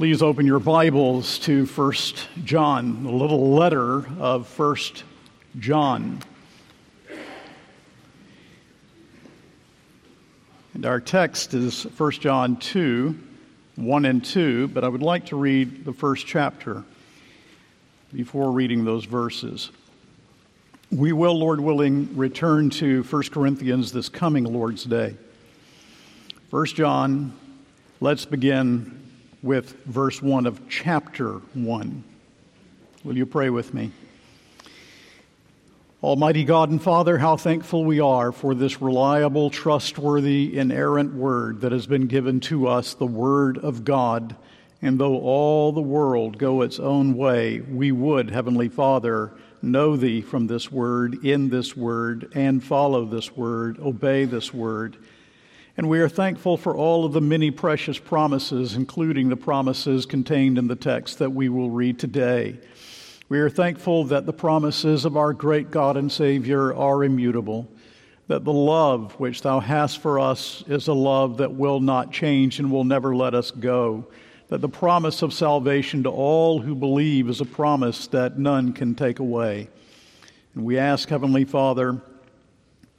Please open your Bibles to 1 John, the little letter of 1 John. And our text is 1 John 2, 1 and 2, but I would like to read the first chapter before reading those verses. We will, Lord willing, return to 1 Corinthians this coming Lord's Day. 1 John, let's begin with verse 1 of chapter 1. Will you pray with me? Almighty God and Father, how thankful we are for this reliable, trustworthy, inerrant word that has been given to us, the Word of God. And though all the world go its own way, we would, Heavenly Father, know Thee from this word, in this word, and follow this word, obey this word. And we are thankful for all of the many precious promises, including the promises contained in the text that we will read today. We are thankful that the promises of our great God and Savior are immutable, that the love which Thou hast for us is a love that will not change and will never let us go, that the promise of salvation to all who believe is a promise that none can take away. And we ask, Heavenly Father,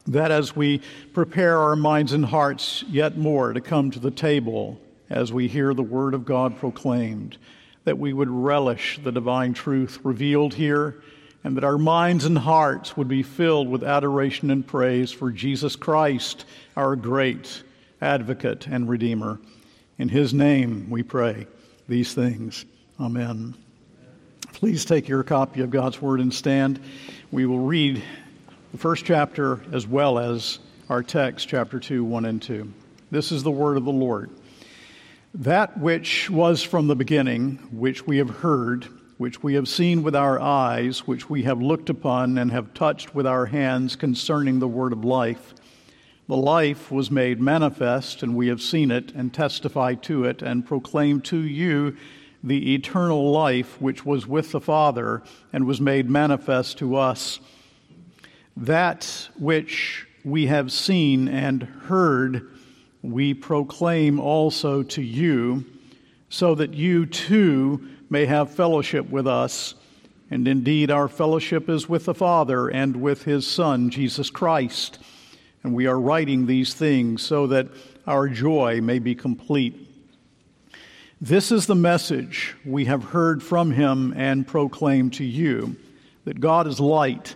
that as we prepare our minds and hearts yet more to come to the table as we hear the Word of God proclaimed, that we would relish the divine truth revealed here, and that our minds and hearts would be filled with adoration and praise for Jesus Christ, our great advocate and Redeemer. In His name we pray these things. Amen. Please take your copy of God's Word and stand. We will read the first chapter as well as our text, chapter 2, 1 and 2. This is the word of the Lord. That which was from the beginning, which we have heard, which we have seen with our eyes, which we have looked upon and have touched with our hands concerning the word of life. The life was made manifest, and we have seen it and testified to it and proclaimed to you the eternal life which was with the Father and was made manifest to us. That which we have seen and heard, we proclaim also to you, so that you too may have fellowship with us. And indeed, our fellowship is with the Father and with His Son, Jesus Christ. And we are writing these things so that our joy may be complete. This is the message we have heard from Him and proclaimed to you that God is light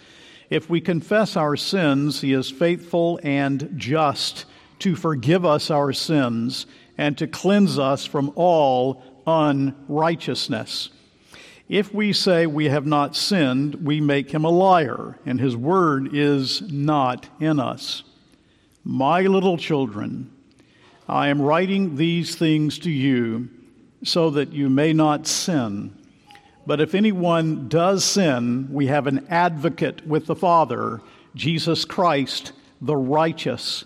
If we confess our sins, he is faithful and just to forgive us our sins and to cleanse us from all unrighteousness. If we say we have not sinned, we make him a liar, and his word is not in us. My little children, I am writing these things to you so that you may not sin. But if anyone does sin, we have an advocate with the Father, Jesus Christ, the righteous.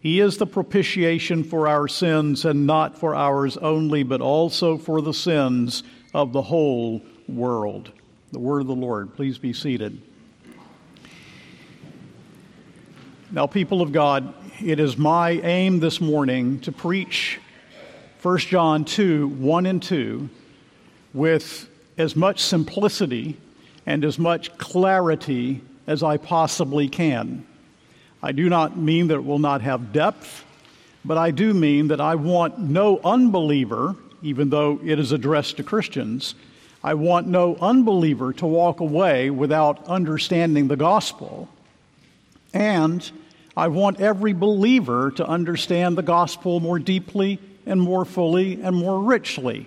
He is the propitiation for our sins, and not for ours only, but also for the sins of the whole world. The word of the Lord. Please be seated. Now, people of God, it is my aim this morning to preach 1 John 2 1 and 2 with as much simplicity and as much clarity as I possibly can. I do not mean that it will not have depth, but I do mean that I want no unbeliever, even though it is addressed to Christians, I want no unbeliever to walk away without understanding the gospel. And I want every believer to understand the gospel more deeply and more fully and more richly.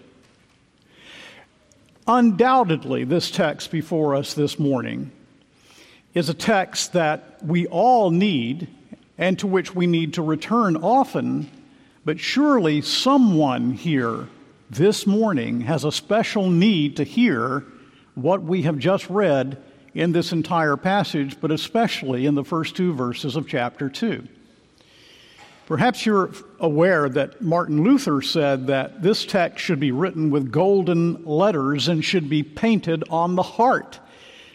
Undoubtedly, this text before us this morning is a text that we all need and to which we need to return often, but surely someone here this morning has a special need to hear what we have just read in this entire passage, but especially in the first two verses of chapter 2. Perhaps you're aware that Martin Luther said that this text should be written with golden letters and should be painted on the heart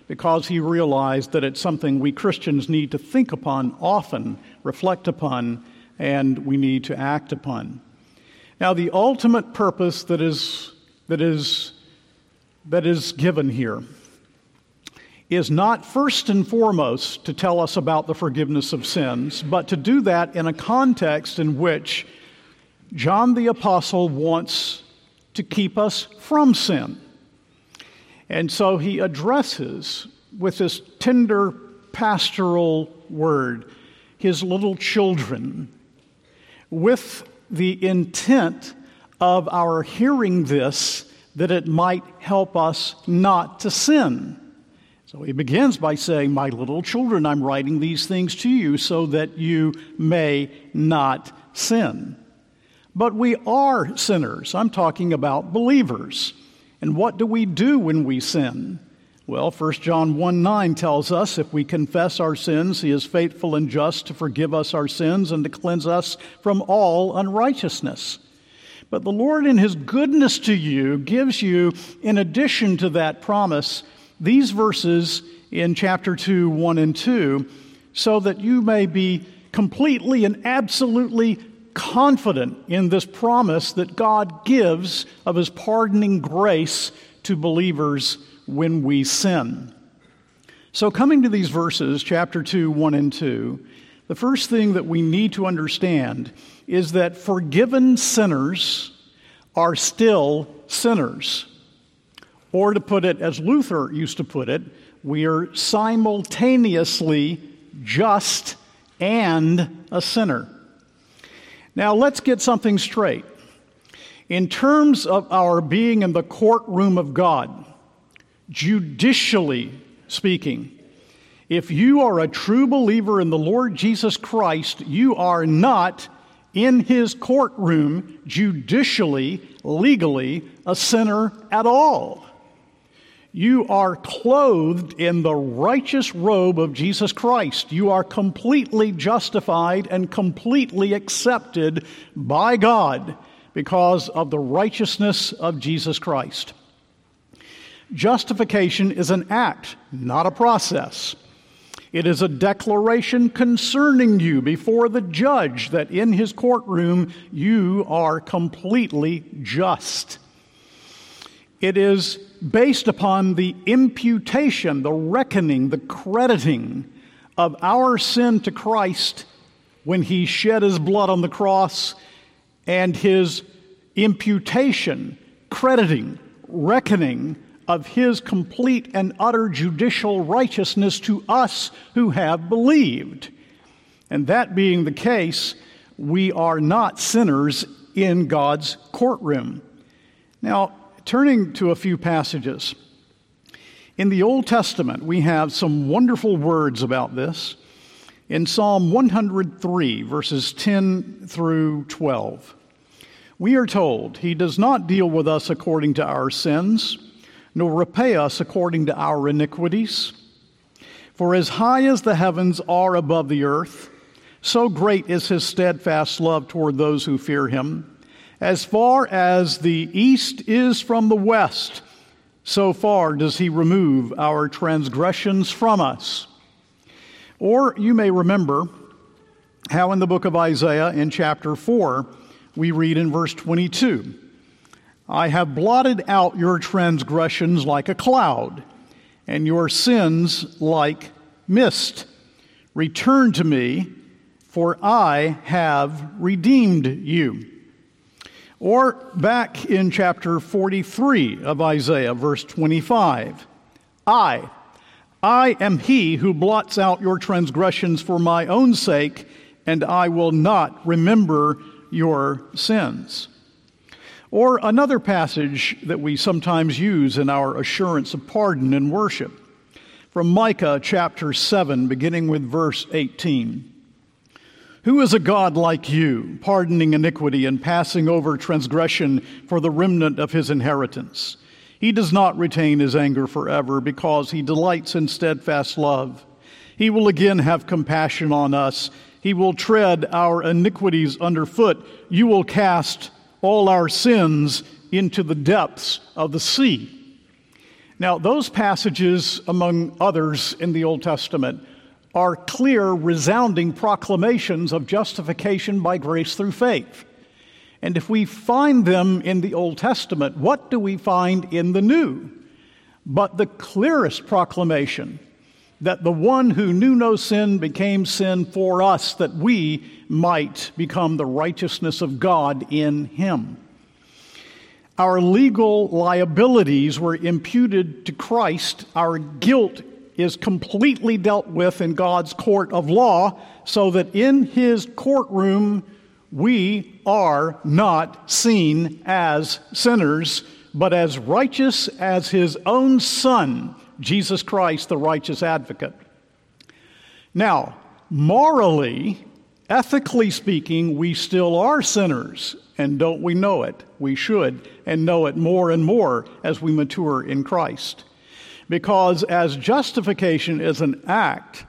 because he realized that it's something we Christians need to think upon often, reflect upon, and we need to act upon. Now, the ultimate purpose that is, that is, that is given here is not first and foremost to tell us about the forgiveness of sins, but to do that in a context in which John the Apostle wants to keep us from sin. And so he addresses with this tender pastoral word his little children with the intent of our hearing this that it might help us not to sin. So he begins by saying, My little children, I'm writing these things to you so that you may not sin. But we are sinners. I'm talking about believers. And what do we do when we sin? Well, 1 John 1 9 tells us if we confess our sins, he is faithful and just to forgive us our sins and to cleanse us from all unrighteousness. But the Lord, in his goodness to you, gives you, in addition to that promise, these verses in chapter 2, 1 and 2, so that you may be completely and absolutely confident in this promise that God gives of his pardoning grace to believers when we sin. So, coming to these verses, chapter 2, 1 and 2, the first thing that we need to understand is that forgiven sinners are still sinners. Or to put it as Luther used to put it, we are simultaneously just and a sinner. Now, let's get something straight. In terms of our being in the courtroom of God, judicially speaking, if you are a true believer in the Lord Jesus Christ, you are not in his courtroom, judicially, legally, a sinner at all. You are clothed in the righteous robe of Jesus Christ. You are completely justified and completely accepted by God because of the righteousness of Jesus Christ. Justification is an act, not a process. It is a declaration concerning you before the judge that in his courtroom you are completely just. It is based upon the imputation, the reckoning, the crediting of our sin to Christ when he shed his blood on the cross and his imputation, crediting, reckoning of his complete and utter judicial righteousness to us who have believed. And that being the case, we are not sinners in God's courtroom. Now, turning to a few passages. In the Old Testament, we have some wonderful words about this. In Psalm 103, verses 10 through 12, we are told, He does not deal with us according to our sins, nor repay us according to our iniquities. For as high as the heavens are above the earth, so great is His steadfast love toward those who fear Him. As far as the east is from the west, so far does he remove our transgressions from us. Or you may remember how in the book of Isaiah, in chapter 4, we read in verse 22 I have blotted out your transgressions like a cloud, and your sins like mist. Return to me, for I have redeemed you. Or back in chapter 43 of Isaiah, verse 25 I, I am he who blots out your transgressions for my own sake, and I will not remember your sins. Or another passage that we sometimes use in our assurance of pardon in worship from Micah chapter 7, beginning with verse 18. Who is a God like you, pardoning iniquity and passing over transgression for the remnant of his inheritance? He does not retain his anger forever because he delights in steadfast love. He will again have compassion on us. He will tread our iniquities underfoot. You will cast all our sins into the depths of the sea. Now, those passages, among others in the Old Testament, are clear, resounding proclamations of justification by grace through faith. And if we find them in the Old Testament, what do we find in the New? But the clearest proclamation that the one who knew no sin became sin for us, that we might become the righteousness of God in him. Our legal liabilities were imputed to Christ, our guilt is completely dealt with in God's court of law, so that in his courtroom we are not seen as sinners, but as righteous as his own Son, Jesus Christ, the righteous advocate. Now, morally, ethically speaking, we still are sinners, and don't we know it? We should, and know it more and more as we mature in Christ. Because as justification is an act,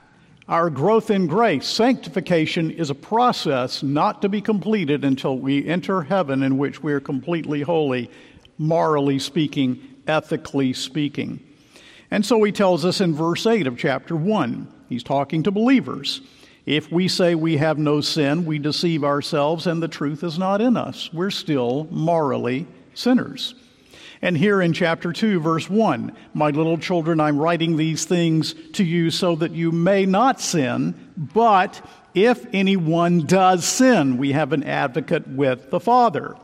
our growth in grace, sanctification, is a process not to be completed until we enter heaven in which we are completely holy, morally speaking, ethically speaking. And so he tells us in verse 8 of chapter 1, he's talking to believers. If we say we have no sin, we deceive ourselves and the truth is not in us. We're still morally sinners. And here in chapter 2, verse 1, my little children, I'm writing these things to you so that you may not sin, but if anyone does sin, we have an advocate with the Father.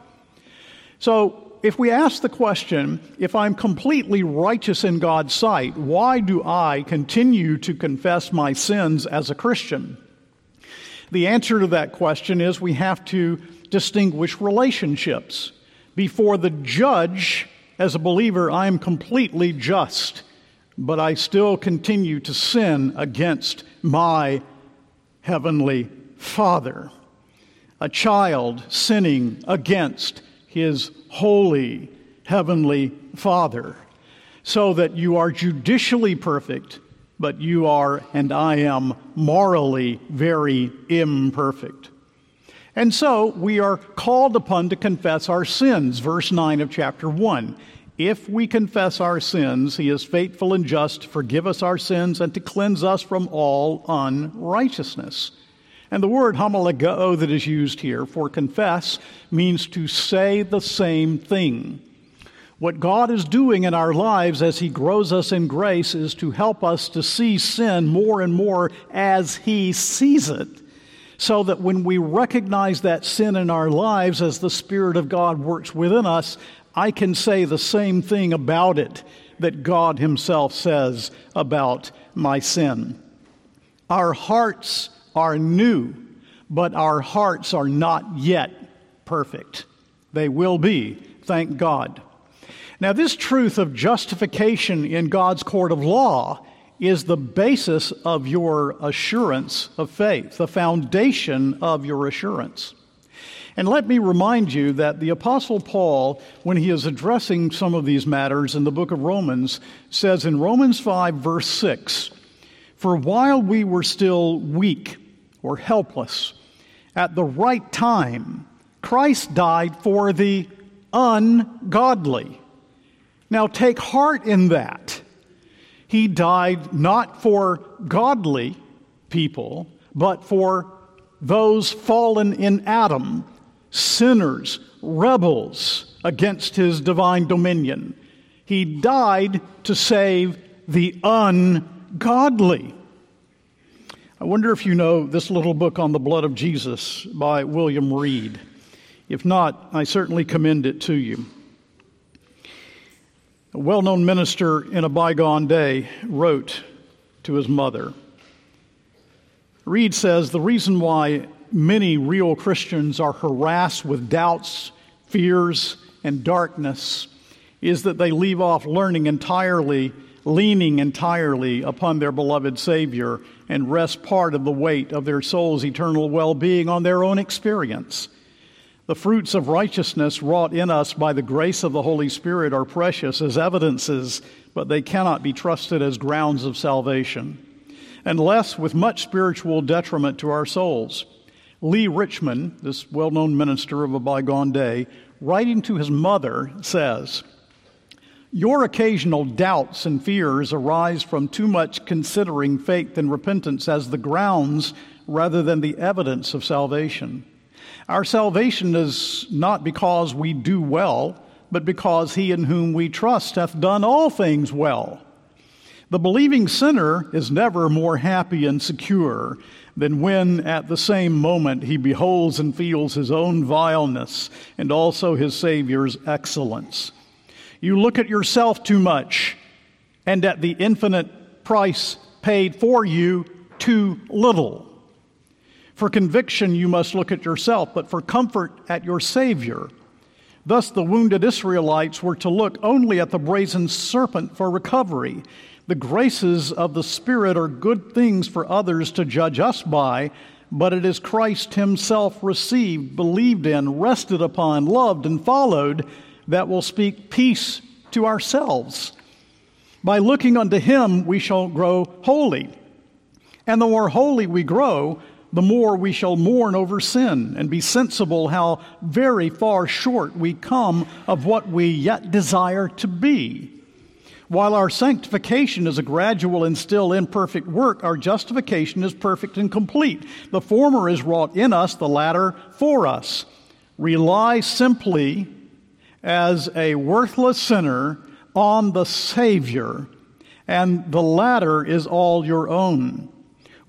So, if we ask the question, if I'm completely righteous in God's sight, why do I continue to confess my sins as a Christian? The answer to that question is we have to distinguish relationships. Before the judge, as a believer, I am completely just, but I still continue to sin against my heavenly Father. A child sinning against his holy heavenly Father, so that you are judicially perfect, but you are and I am morally very imperfect. And so we are called upon to confess our sins, verse 9 of chapter 1. If we confess our sins, he is faithful and just to forgive us our sins and to cleanse us from all unrighteousness. And the word homologeo that is used here for confess means to say the same thing. What God is doing in our lives as He grows us in grace is to help us to see sin more and more as He sees it so that when we recognize that sin in our lives as the Spirit of God works within us, I can say the same thing about it that God Himself says about my sin. Our hearts are new, but our hearts are not yet perfect. They will be, thank God. Now, this truth of justification in God's court of law is the basis of your assurance of faith, the foundation of your assurance. And let me remind you that the Apostle Paul, when he is addressing some of these matters in the book of Romans, says in Romans 5, verse 6 For while we were still weak or helpless, at the right time, Christ died for the ungodly. Now take heart in that. He died not for godly people, but for those fallen in Adam, sinners, rebels against his divine dominion. He died to save the ungodly. I wonder if you know this little book on the blood of Jesus by William Reid. If not, I certainly commend it to you. A well known minister in a bygone day wrote to his mother. Reid says the reason why many real Christians are harassed with doubts, fears, and darkness is that they leave off learning entirely leaning entirely upon their beloved Savior and rest part of the weight of their soul's eternal well being on their own experience. The fruits of righteousness wrought in us by the grace of the Holy Spirit are precious as evidences, but they cannot be trusted as grounds of salvation, unless with much spiritual detriment to our souls. Legh Richmond, this well known minister of a bygone day, writing to his mother, says, Your occasional doubts and fears arise from too much considering faith and repentance as the grounds rather than the evidence of salvation. Our salvation is not because we do well, but because he in whom we trust hath done all things well. The believing sinner is never more happy and secure than when at the same moment he beholds and feels his own vileness and also his Savior's excellence. You look at yourself too much and at the infinite price paid for you too little. For conviction, you must look at yourself, but for comfort, at your Savior. Thus, the wounded Israelites were to look only at the brazen serpent for recovery. The graces of the Spirit are good things for others to judge us by, but it is Christ Himself received, believed in, rested upon, loved, and followed that will speak peace to ourselves. By looking unto Him, we shall grow holy. And the more holy we grow, the more we shall mourn over sin and be sensible how very far short we come of what we yet desire to be. While our sanctification is a gradual and still imperfect work, our justification is perfect and complete. The former is wrought in us, the latter for us. Rely simply as a worthless sinner on the Savior, and the latter is all your own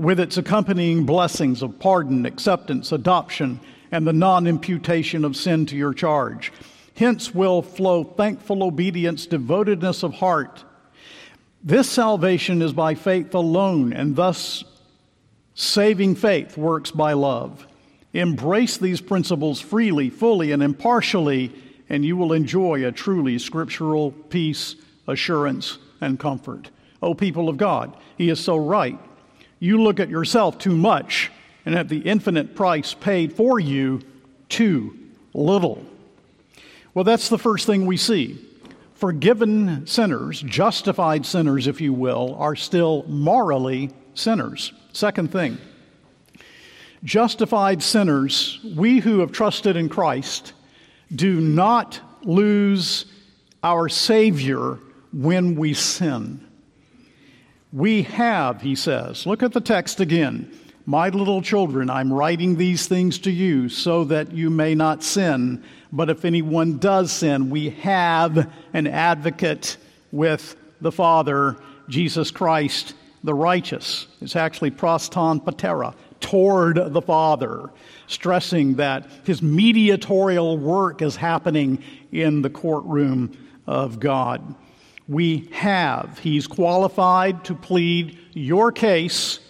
with its accompanying blessings of pardon, acceptance, adoption, and the non imputation of sin to your charge. Hence will flow thankful obedience, devotedness of heart. This salvation is by faith alone, and thus saving faith works by love. Embrace these principles freely, fully, and impartially, and you will enjoy a truly scriptural peace, assurance, and comfort. O people of God, He is so right you look at yourself too much and at the infinite price paid for you too little. Well, that's the first thing we see. Forgiven sinners, justified sinners, if you will, are still morally sinners. Second thing, justified sinners, we who have trusted in Christ, do not lose our Savior when we sin. We have, he says. Look at the text again. My little children, I'm writing these things to you so that you may not sin. But if anyone does sin, we have an advocate with the Father, Jesus Christ, the righteous. It's actually pros ton patera, toward the Father, stressing that his mediatorial work is happening in the courtroom of God we have. He's qualified to plead your case,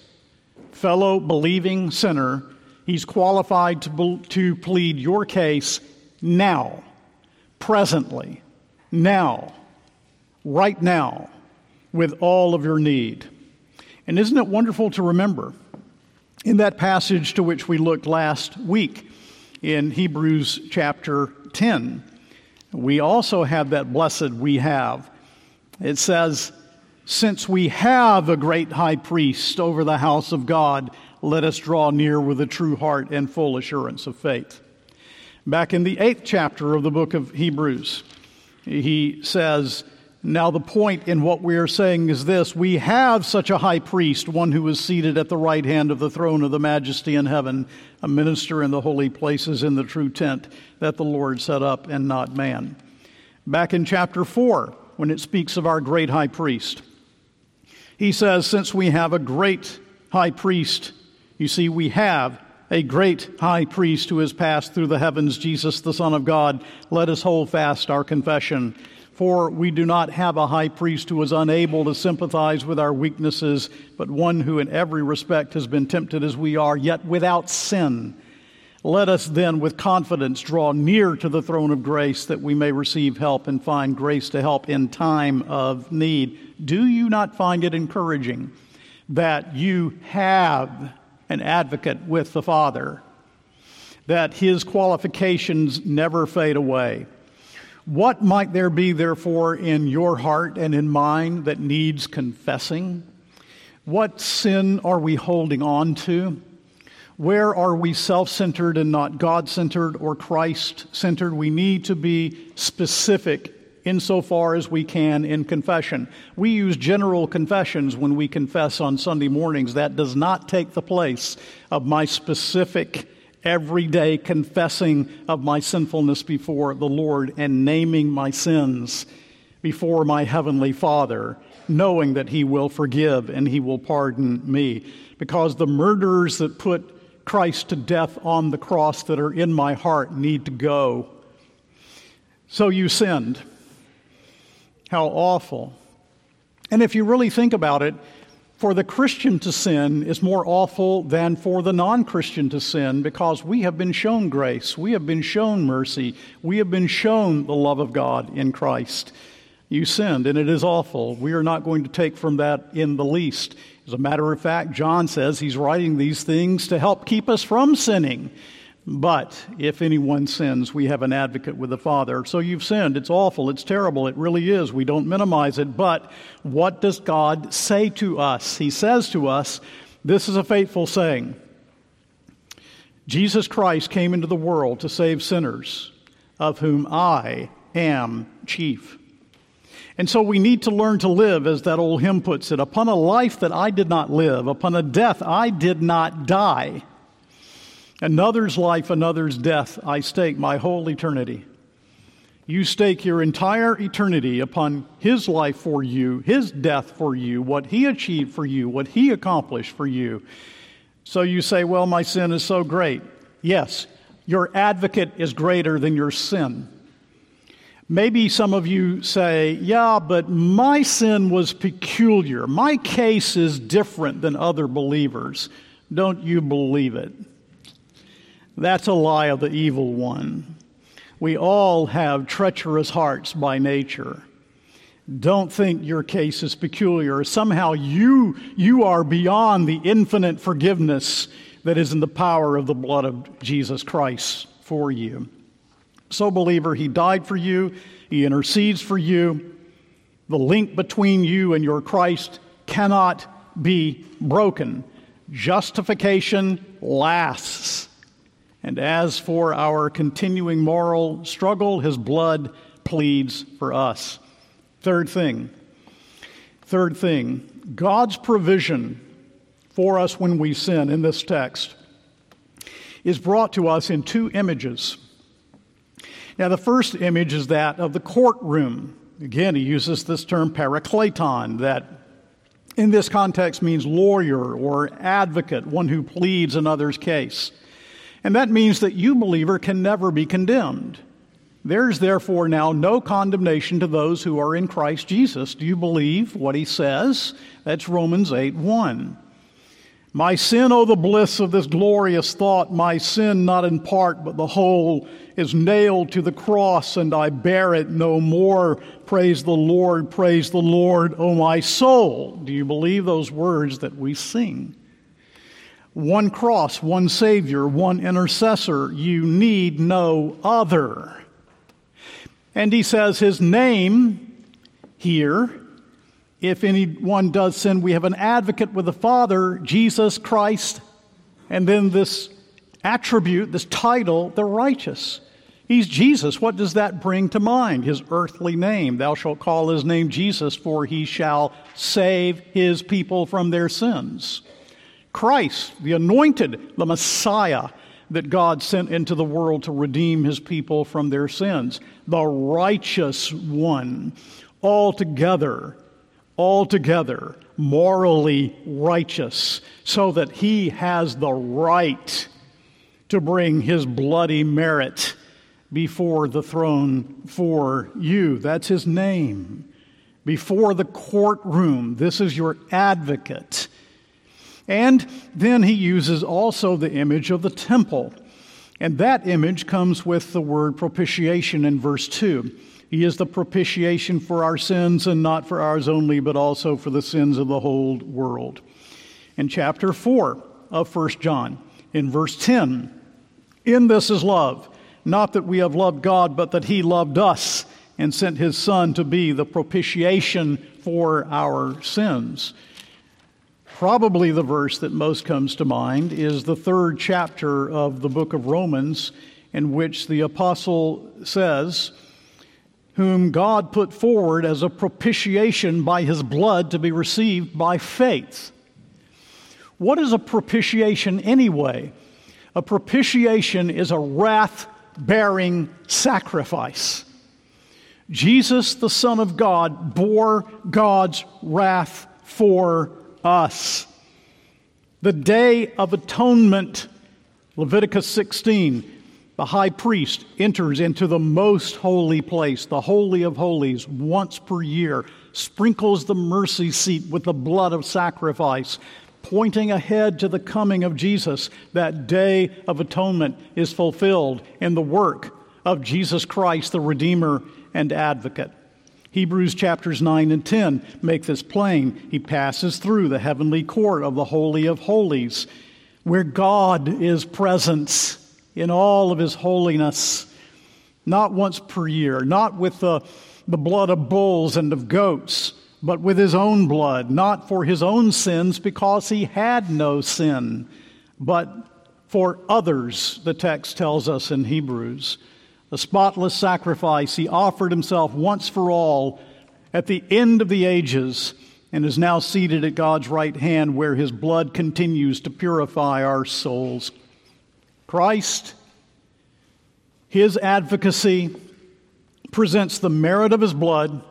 fellow believing sinner. He's qualified to, be, to plead your case now, presently, now, right now, with all of your need. And isn't it wonderful to remember in that passage to which we looked last week in Hebrews chapter 10? We also have that blessed we have it says, Since we have a great high priest over the house of God, let us draw near with a true heart and full assurance of faith. Back in the eighth chapter of the book of Hebrews, he says, Now the point in what we are saying is this we have such a high priest, one who is seated at the right hand of the throne of the majesty in heaven, a minister in the holy places in the true tent that the Lord set up and not man. Back in chapter 4, when it speaks of our great high priest. He says, Since we have a great high priest, you see, we have a great high priest who has passed through the heavens, Jesus, the Son of God, let us hold fast our confession. For we do not have a high priest who is unable to sympathize with our weaknesses, but one who in every respect has been tempted as we are, yet without sin. Let us then with confidence draw near to the throne of grace that we may receive help and find grace to help in time of need. Do you not find it encouraging that you have an advocate with the Father? That his qualifications never fade away. What might there be, therefore, in your heart and in mine that needs confessing? What sin are we holding on to? Where are we self centered and not God centered or Christ centered? We need to be specific insofar as we can in confession. We use general confessions when we confess on Sunday mornings. That does not take the place of my specific everyday confessing of my sinfulness before the Lord and naming my sins before my Heavenly Father, knowing that He will forgive and He will pardon me. Because the murderers that put Christ to death on the cross that are in my heart need to go. So you sinned. How awful. And if you really think about it, for the Christian to sin is more awful than for the non Christian to sin because we have been shown grace, we have been shown mercy, we have been shown the love of God in Christ. You sinned, and it is awful. We are not going to take from that in the least. As a matter of fact, John says he's writing these things to help keep us from sinning. But if anyone sins, we have an advocate with the Father. So you've sinned. It's awful. It's terrible. It really is. We don't minimize it. But what does God say to us? He says to us, this is a faithful saying Jesus Christ came into the world to save sinners, of whom I am chief. And so we need to learn to live, as that old hymn puts it, upon a life that I did not live, upon a death I did not die. Another's life, another's death, I stake my whole eternity. You stake your entire eternity upon His life for you, His death for you, what He achieved for you, what He accomplished for you. So you say, Well, my sin is so great. Yes, your advocate is greater than your sin. Maybe some of you say, Yeah, but my sin was peculiar. My case is different than other believers. Don't you believe it? That's a lie of the evil one. We all have treacherous hearts by nature. Don't think your case is peculiar. Somehow you, you are beyond the infinite forgiveness that is in the power of the blood of Jesus Christ for you. So, believer, He died for you, He intercedes for you. The link between you and your Christ cannot be broken. Justification lasts. And as for our continuing moral struggle, his blood pleads for us. Third thing, third thing, God's provision for us when we sin in this text is brought to us in two images. Now, the first image is that of the courtroom. Again, he uses this term parakleton, that in this context means lawyer or advocate, one who pleads another's case. And that means that you, believer, can never be condemned. There is therefore now no condemnation to those who are in Christ Jesus. Do you believe what he says? That's Romans 8 1. My sin, oh, the bliss of this glorious thought, my sin, not in part, but the whole, is nailed to the cross, and I bear it no more. Praise the Lord, praise the Lord, O oh, my soul. Do you believe those words that we sing? one cross, one Savior, one intercessor. You need no other. And he says his name here, if anyone does sin, we have an advocate with the Father, Jesus Christ, and then this attribute, this title, the righteous. He's Jesus. What does that bring to mind? His earthly name. Thou shalt call his name Jesus, for he shall save his people from their sins. Christ, the anointed, the Messiah that God sent into the world to redeem his people from their sins, the righteous one, altogether, altogether morally righteous, so that he has the right to bring his bloody merit before the throne for you. That's his name. Before the courtroom, this is your advocate. And then he uses also the image of the temple. And that image comes with the word propitiation in verse 2. He is the propitiation for our sins, and not for ours only, but also for the sins of the whole world. In chapter 4 of 1 John, in verse 10, in this is love, not that we have loved God, but that He loved us and sent His Son to be the propitiation for our sins. Probably the verse that most comes to mind is the third chapter of the book of Romans, in which the apostle says, whom God put forward as a propitiation by his blood to be received by faith. What is a propitiation anyway? A propitiation is a wrath bearing sacrifice. Jesus, the Son of God, bore God's wrath for us. The Day of Atonement, Leviticus 16, the high priest enters into the most holy place, the Holy of Holies, once per year, sprinkles the mercy seat with the blood of sacrifice, pointing ahead to the coming of Jesus. That day of atonement is fulfilled in the work of Jesus Christ, the Redeemer and Advocate. Hebrews chapters 9 and 10 make this plain. He passes through the heavenly court of the Holy of Holies, where God is present in all of his holiness, not once per year, not with the, the blood of bulls and of goats, but with his own blood, not for his own sins because he had no sin, but for others, the text tells us in Hebrews. A spotless sacrifice, he offered himself once for all at the end of the ages and is now seated at God's right hand where his blood continues to purify our souls. Christ, his advocacy presents the merit of his blood,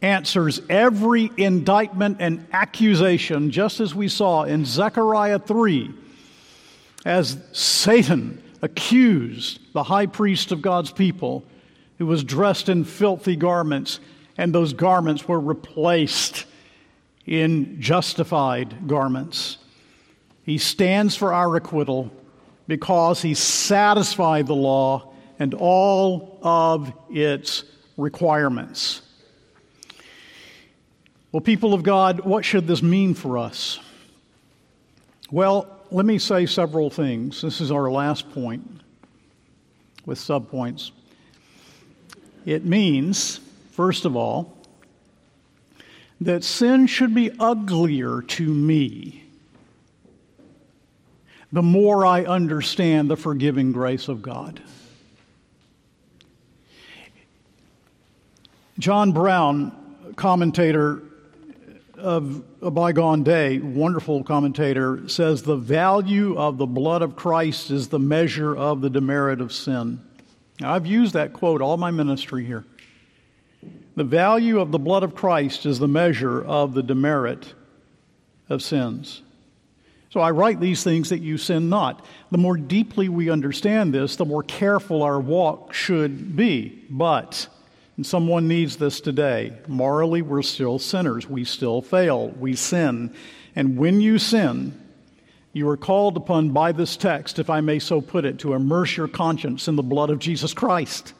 answers every indictment and accusation, just as we saw in Zechariah 3, as Satan accused the high priest of God's people, who was dressed in filthy garments, and those garments were replaced in justified garments. He stands for our acquittal because he satisfied the law and all of its requirements. Well, people of God, what should this mean for us? Well, let me say several things. This is our last point with subpoints. It means, first of all, that sin should be uglier to me the more I understand the forgiving grace of God. John Brown, commentator of a bygone day, wonderful commentator, says the value of the blood of Christ is the measure of the demerit of sin. Now, I've used that quote all my ministry here. The value of the blood of Christ is the measure of the demerit of sins. So I write these things that you sin not. The more deeply we understand this, the more careful our walk should be. But, and someone needs this today, morally we're still sinners. We still fail. We sin. And when you sin, you are called upon by this text, if I may so put it, to immerse your conscience in the blood of Jesus Christ.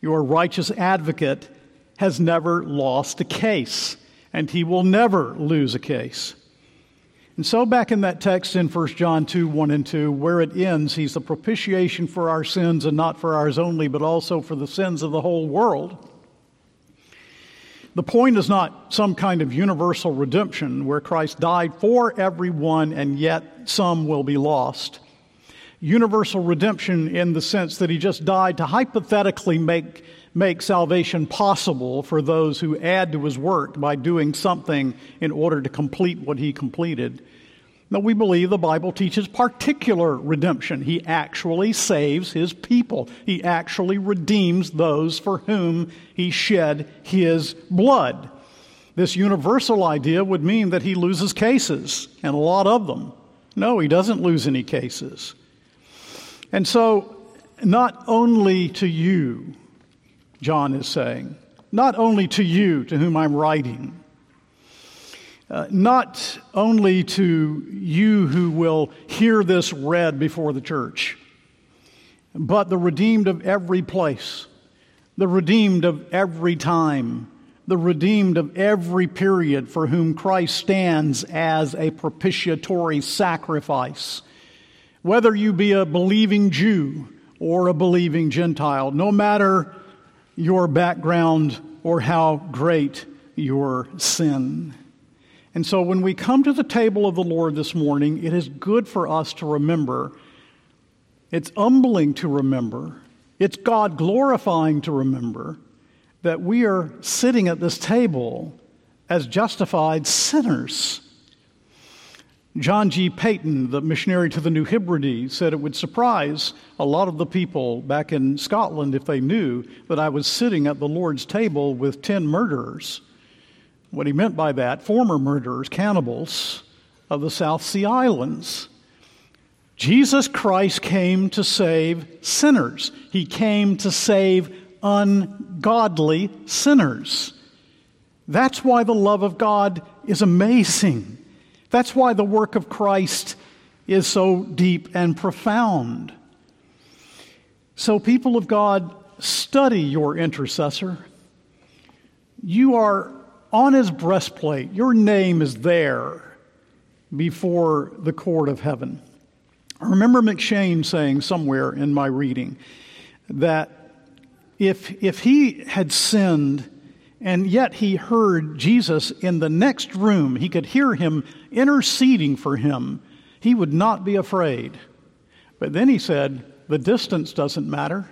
Your righteous advocate has never lost a case, and he will never lose a case. And so, back in that text in 1 John 2 1 and 2, where it ends, he's the propitiation for our sins, and not for ours only, but also for the sins of the whole world. The point is not some kind of universal redemption where Christ died for everyone and yet some will be lost. Universal redemption in the sense that he just died to hypothetically make make salvation possible for those who add to his work by doing something in order to complete what he completed. No, we believe the Bible teaches particular redemption. He actually saves his people. He actually redeems those for whom he shed his blood. This universal idea would mean that he loses cases, and a lot of them. No, he doesn't lose any cases. And so, not only to you, John is saying. Not only to you, to whom I'm writing, uh, not only to you who will hear this read before the church, but the redeemed of every place, the redeemed of every time, the redeemed of every period for whom Christ stands as a propitiatory sacrifice. Whether you be a believing Jew or a believing Gentile, no matter your background or how great your sin. And so when we come to the table of the Lord this morning, it is good for us to remember. It's humbling to remember. It's God glorifying to remember that we are sitting at this table as justified sinners. John G. Paton, the missionary to the New Hebrides, said it would surprise a lot of the people back in Scotland if they knew that I was sitting at the Lord's table with 10 murderers. What he meant by that, former murderers, cannibals of the South Sea Islands. Jesus Christ came to save sinners, He came to save ungodly sinners. That's why the love of God is amazing. That's why the work of Christ is so deep and profound. So, people of God, study your intercessor. You are on his breastplate, your name is there before the court of heaven. I remember M'Cheyne saying somewhere in my reading that if, if he had sinned and yet he heard Jesus in the next room, he could hear him interceding for him, he would not be afraid. But then he said, The distance doesn't matter.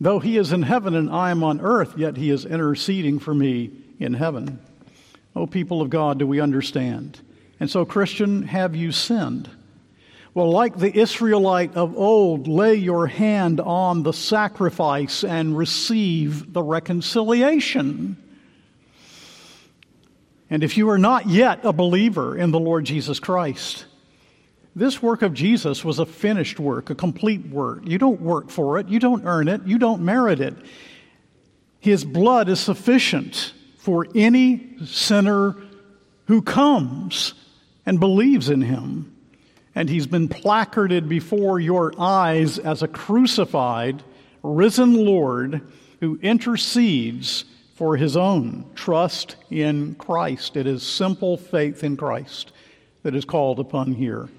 Though he is in heaven and I am on earth, yet he is interceding for me in heaven. Oh, people of God, do we understand? And so, Christian, have you sinned? Well, like the Israelite of old, lay your hand on the sacrifice and receive the reconciliation. And if you are not yet a believer in the Lord Jesus Christ, this work of Jesus was a finished work, a complete work. You don't work for it, you don't earn it, you don't merit it. His blood is sufficient for any sinner who comes and believes in him and he's been placarded before your eyes as a crucified, risen Lord who intercedes for his own. Trust in Christ. It is simple faith in Christ that is called upon here,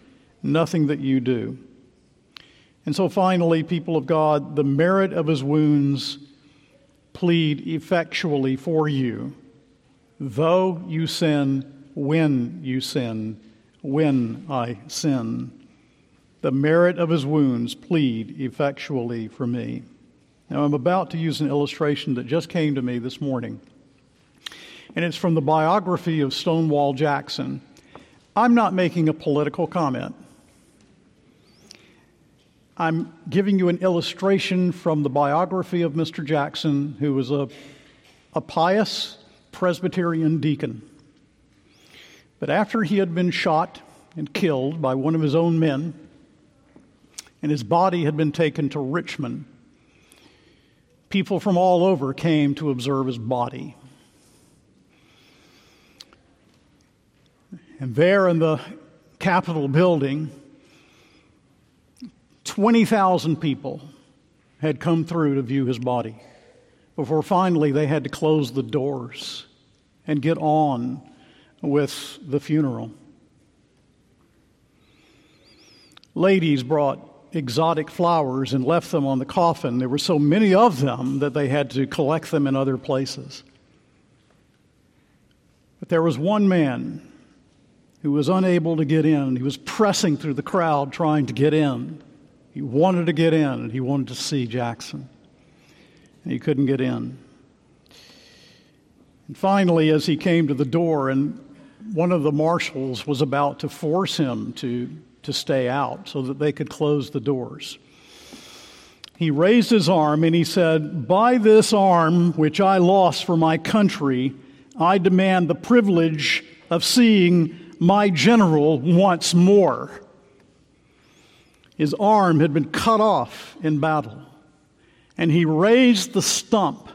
nothing that you do. And so, finally, people of God, the merit of his wounds plead effectually for you, though you sin, when you sin when I sin. The merit of his wounds plead effectually for me. Now, I'm about to use an illustration that just came to me this morning, and it's from the biography of Stonewall Jackson. I'm not making a political comment. I'm giving you an illustration from the biography of Mr. Jackson, who was a, a pious Presbyterian deacon. But after he had been shot and killed by one of his own men, and his body had been taken to Richmond, people from all over came to observe his body. And there in the Capitol building, 20,000 people had come through to view his body before finally they had to close the doors and get on with the funeral. Ladies brought exotic flowers and left them on the coffin. There were so many of them that they had to collect them in other places. But there was one man who was unable to get in. He was pressing through the crowd trying to get in. He wanted to get in and he wanted to see Jackson. And he couldn't get in. And finally, as he came to the door and one of the marshals was about to force him to, to stay out so that they could close the doors. He raised his arm and he said, By this arm, which I lost for my country, I demand the privilege of seeing my general once more. His arm had been cut off in battle, and he raised the stump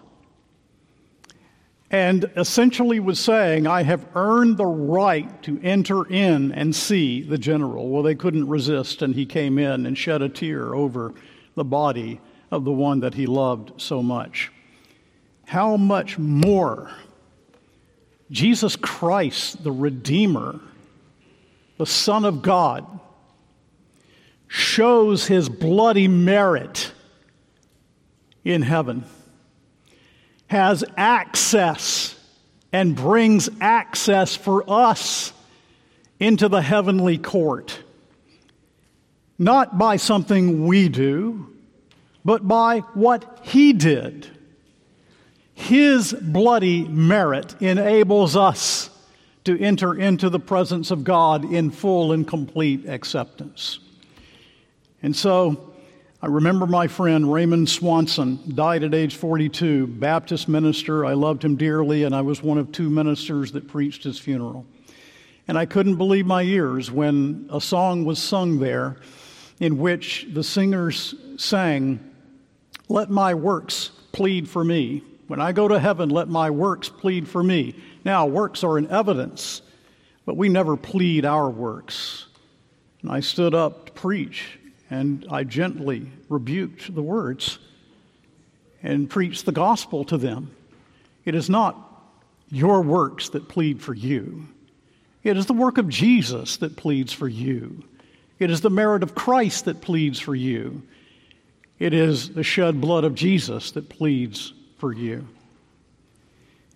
and essentially was saying, I have earned the right to enter in and see the general. Well, they couldn't resist, and he came in and shed a tear over the body of the one that he loved so much. How much more Jesus Christ, the Redeemer, the Son of God, shows his bloody merit in heaven, has access and brings access for us into the heavenly court. Not by something we do, but by what he did. His bloody merit enables us to enter into the presence of God in full and complete acceptance. And so, I remember my friend Raymond Swanson died at age 42, Baptist minister. I loved him dearly, and I was one of two ministers that preached his funeral. And I couldn't believe my ears when a song was sung there in which the singers sang, Let my works plead for me. When I go to heaven, let my works plead for me. Now, works are an evidence, but we never plead our works. And I stood up to preach and I gently rebuked the words and preached the gospel to them. It is not your works that plead for you, it is the work of Jesus that pleads for you. It is the merit of Christ that pleads for you. It is the shed blood of Jesus that pleads for you.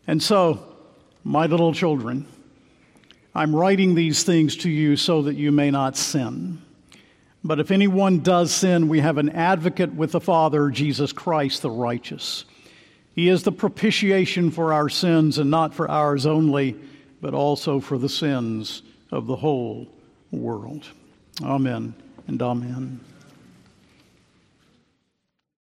And so, my little children, I'm writing these things to you so that you may not sin. But if anyone does sin, we have an advocate with the Father, Jesus Christ the righteous. He is the propitiation for our sins, and not for ours only, but also for the sins of the whole world. Amen and amen.